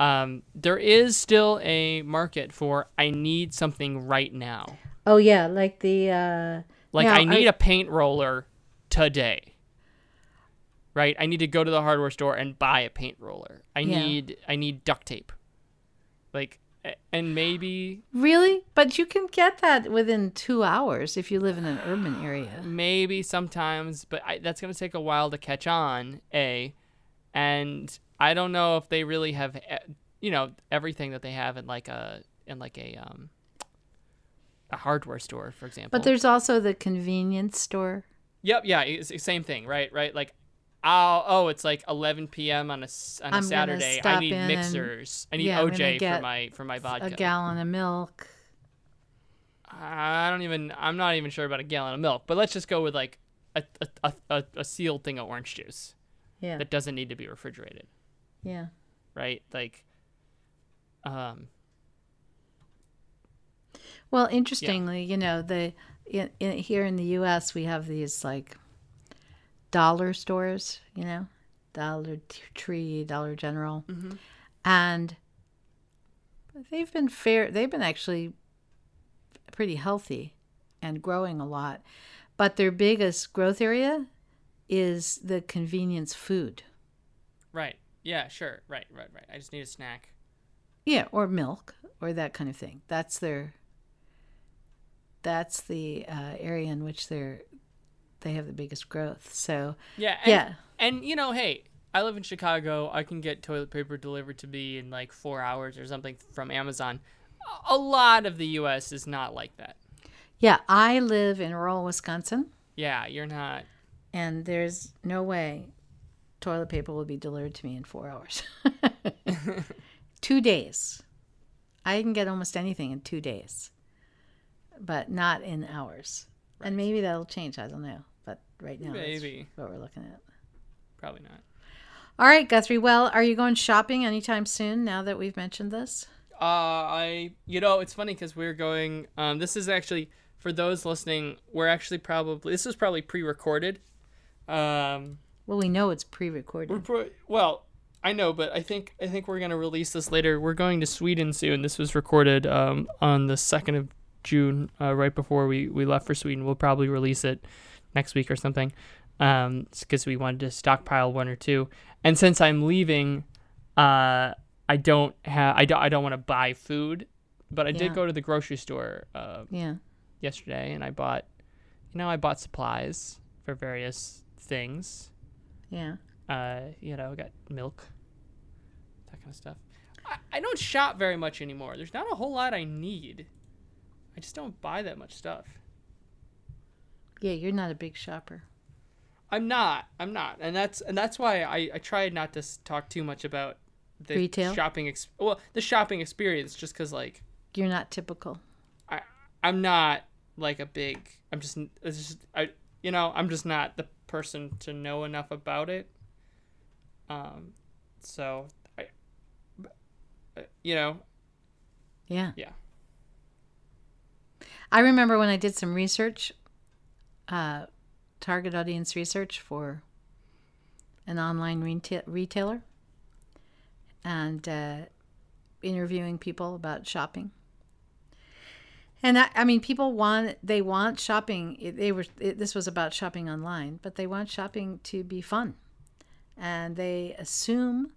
Um, there is still a market for I need something right now. Oh yeah, like the uh Like Now, I need I- a paint roller today. Right? I need to go to the hardware store and buy a paint roller. I Yeah. need I need duct tape. Like and maybe Really? But you can get that within two hours if you live in an urban area. maybe sometimes, but I, that's going to take a while to catch on, A. And I don't know if they really have eh, you know everything that they have in like a in like a um a hardware store, for example. But there's also the convenience store. Yep, yeah, same thing, right? Right, like, oh, oh, it's like 11 p.m. on a, on a I'm Saturday. I need mixers. I need yeah, OJ for my for my vodka. A gallon of milk. I don't even. I'm not even sure about a gallon of milk, but let's just go with like a a, a, a, a sealed thing of orange juice Yeah. that doesn't need to be refrigerated, Yeah. right? Like, um, Well, interestingly, you know, the in, in, here in the U.S. we have these like dollar stores, you know, Dollar Tree, Dollar General, Mm-hmm. and they've been fair. They've been actually pretty healthy and growing a lot, but their biggest growth area is the convenience food. Right. Yeah. Sure. Right. Right. Right. I just need a snack. Yeah, or milk or that kind of thing. That's their. That's the uh, area in which they're they have the biggest growth. So Yeah. And, yeah, And you know, hey, I live in Chicago. I can get toilet paper delivered to me in like four hours or something from Amazon. A- A lot of the U.S. is not like that. yeah. I live in rural Wisconsin, Yeah, you're not. and there's no way toilet paper will be delivered to me in four hours. two days. I can get almost anything in two days, but not in hours. And maybe that'll change. I don't know. But right now, Maybe. what we're looking at. Probably not. All right, Guthrie. Well, are you going shopping anytime soon now that we've mentioned this? Uh, I, you know, it's funny because we're going. Um, this is actually for those listening. We're actually probably this is probably pre-recorded. Um, Well, we know it's pre-recorded. we're pro- well, I know, but I think I think we're gonna release this later. We're going to Sweden soon. This was recorded um on the second of June, uh, right before we we left for Sweden. We'll probably release it next week or something. Um, because we wanted to stockpile one or two. And since I'm leaving, uh, I don't have I don't I don't want to buy food, but I Yeah. did go to the grocery store uh, Yeah. yesterday and I bought, you know, I bought supplies for various things. Yeah. Uh, you know, I got milk, that kind of stuff. I, I don't shop very much anymore. There's not a whole lot I need. I just don't buy that much stuff. Yeah, you're not a big shopper. I'm not. I'm not, and that's and that's why I I tried not to talk too much about the Retail? shopping. Ex- well, the shopping experience, just because like You're not typical. I I'm not like a big. I'm just it's just I you know I'm just not the person to know enough about it. Um, so I, uh, you know, Yeah. Yeah. I remember when I did some research, uh, target audience research for an online reta- retailer, and uh, interviewing people about shopping. And I, I mean, people want they want shopping. They were it, this was about shopping online, but they want shopping to be fun, and they assume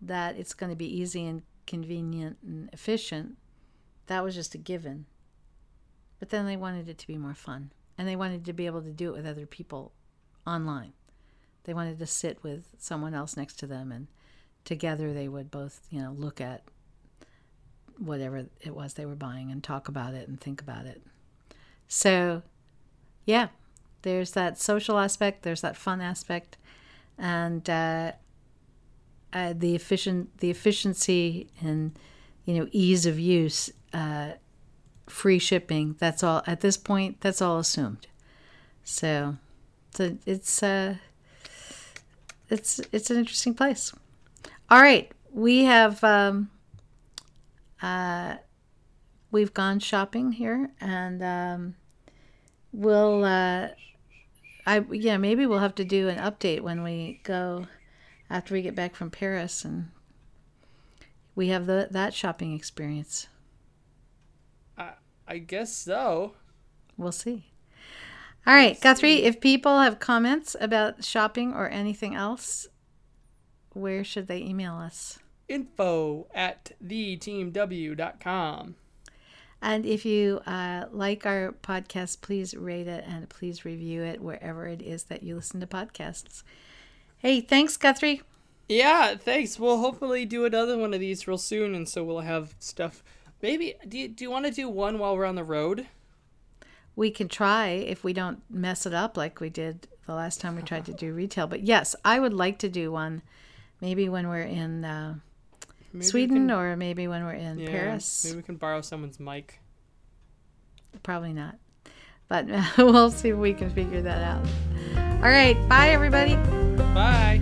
that it's going to be easy and convenient and efficient. That was just a given. But then they wanted it to be more fun, and they wanted to be able to do it with other people online. They wanted to sit with someone else next to them, and together they would both, you know, look at whatever it was they were buying and talk about it and think about it. So, yeah, there's that social aspect, there's that fun aspect, and uh, uh, the efficient the efficiency and you know ease of use, uh, free shipping. That's all at this point. That's all assumed. So, so it's uh, it's it's an interesting place. All right, we have um, uh, we've gone shopping here, and um, we'll uh, I yeah maybe we'll have to do an update when we go after we get back from Paris and we have the that shopping experience. I guess so. We'll see. All right, Guthrie, if people have comments about shopping or anything else, where should they email us? Info at theteamw.com. And if you uh, like our podcast, please rate it and please review it wherever it is that you listen to podcasts. Hey, thanks, Guthrie. Yeah, thanks. We'll hopefully do another one of these real soon, and so we'll have stuff. Maybe do you, do you want to do one while we're on the road? We can try if we don't mess it up like we did the last time we tried to do retail. But yes, I would like to do one maybe when we're in uh, Sweden can- or maybe when we're in yeah, Paris. Maybe we can borrow someone's mic. Probably not. But we'll see if we can figure that out. All right. Bye, everybody. Bye.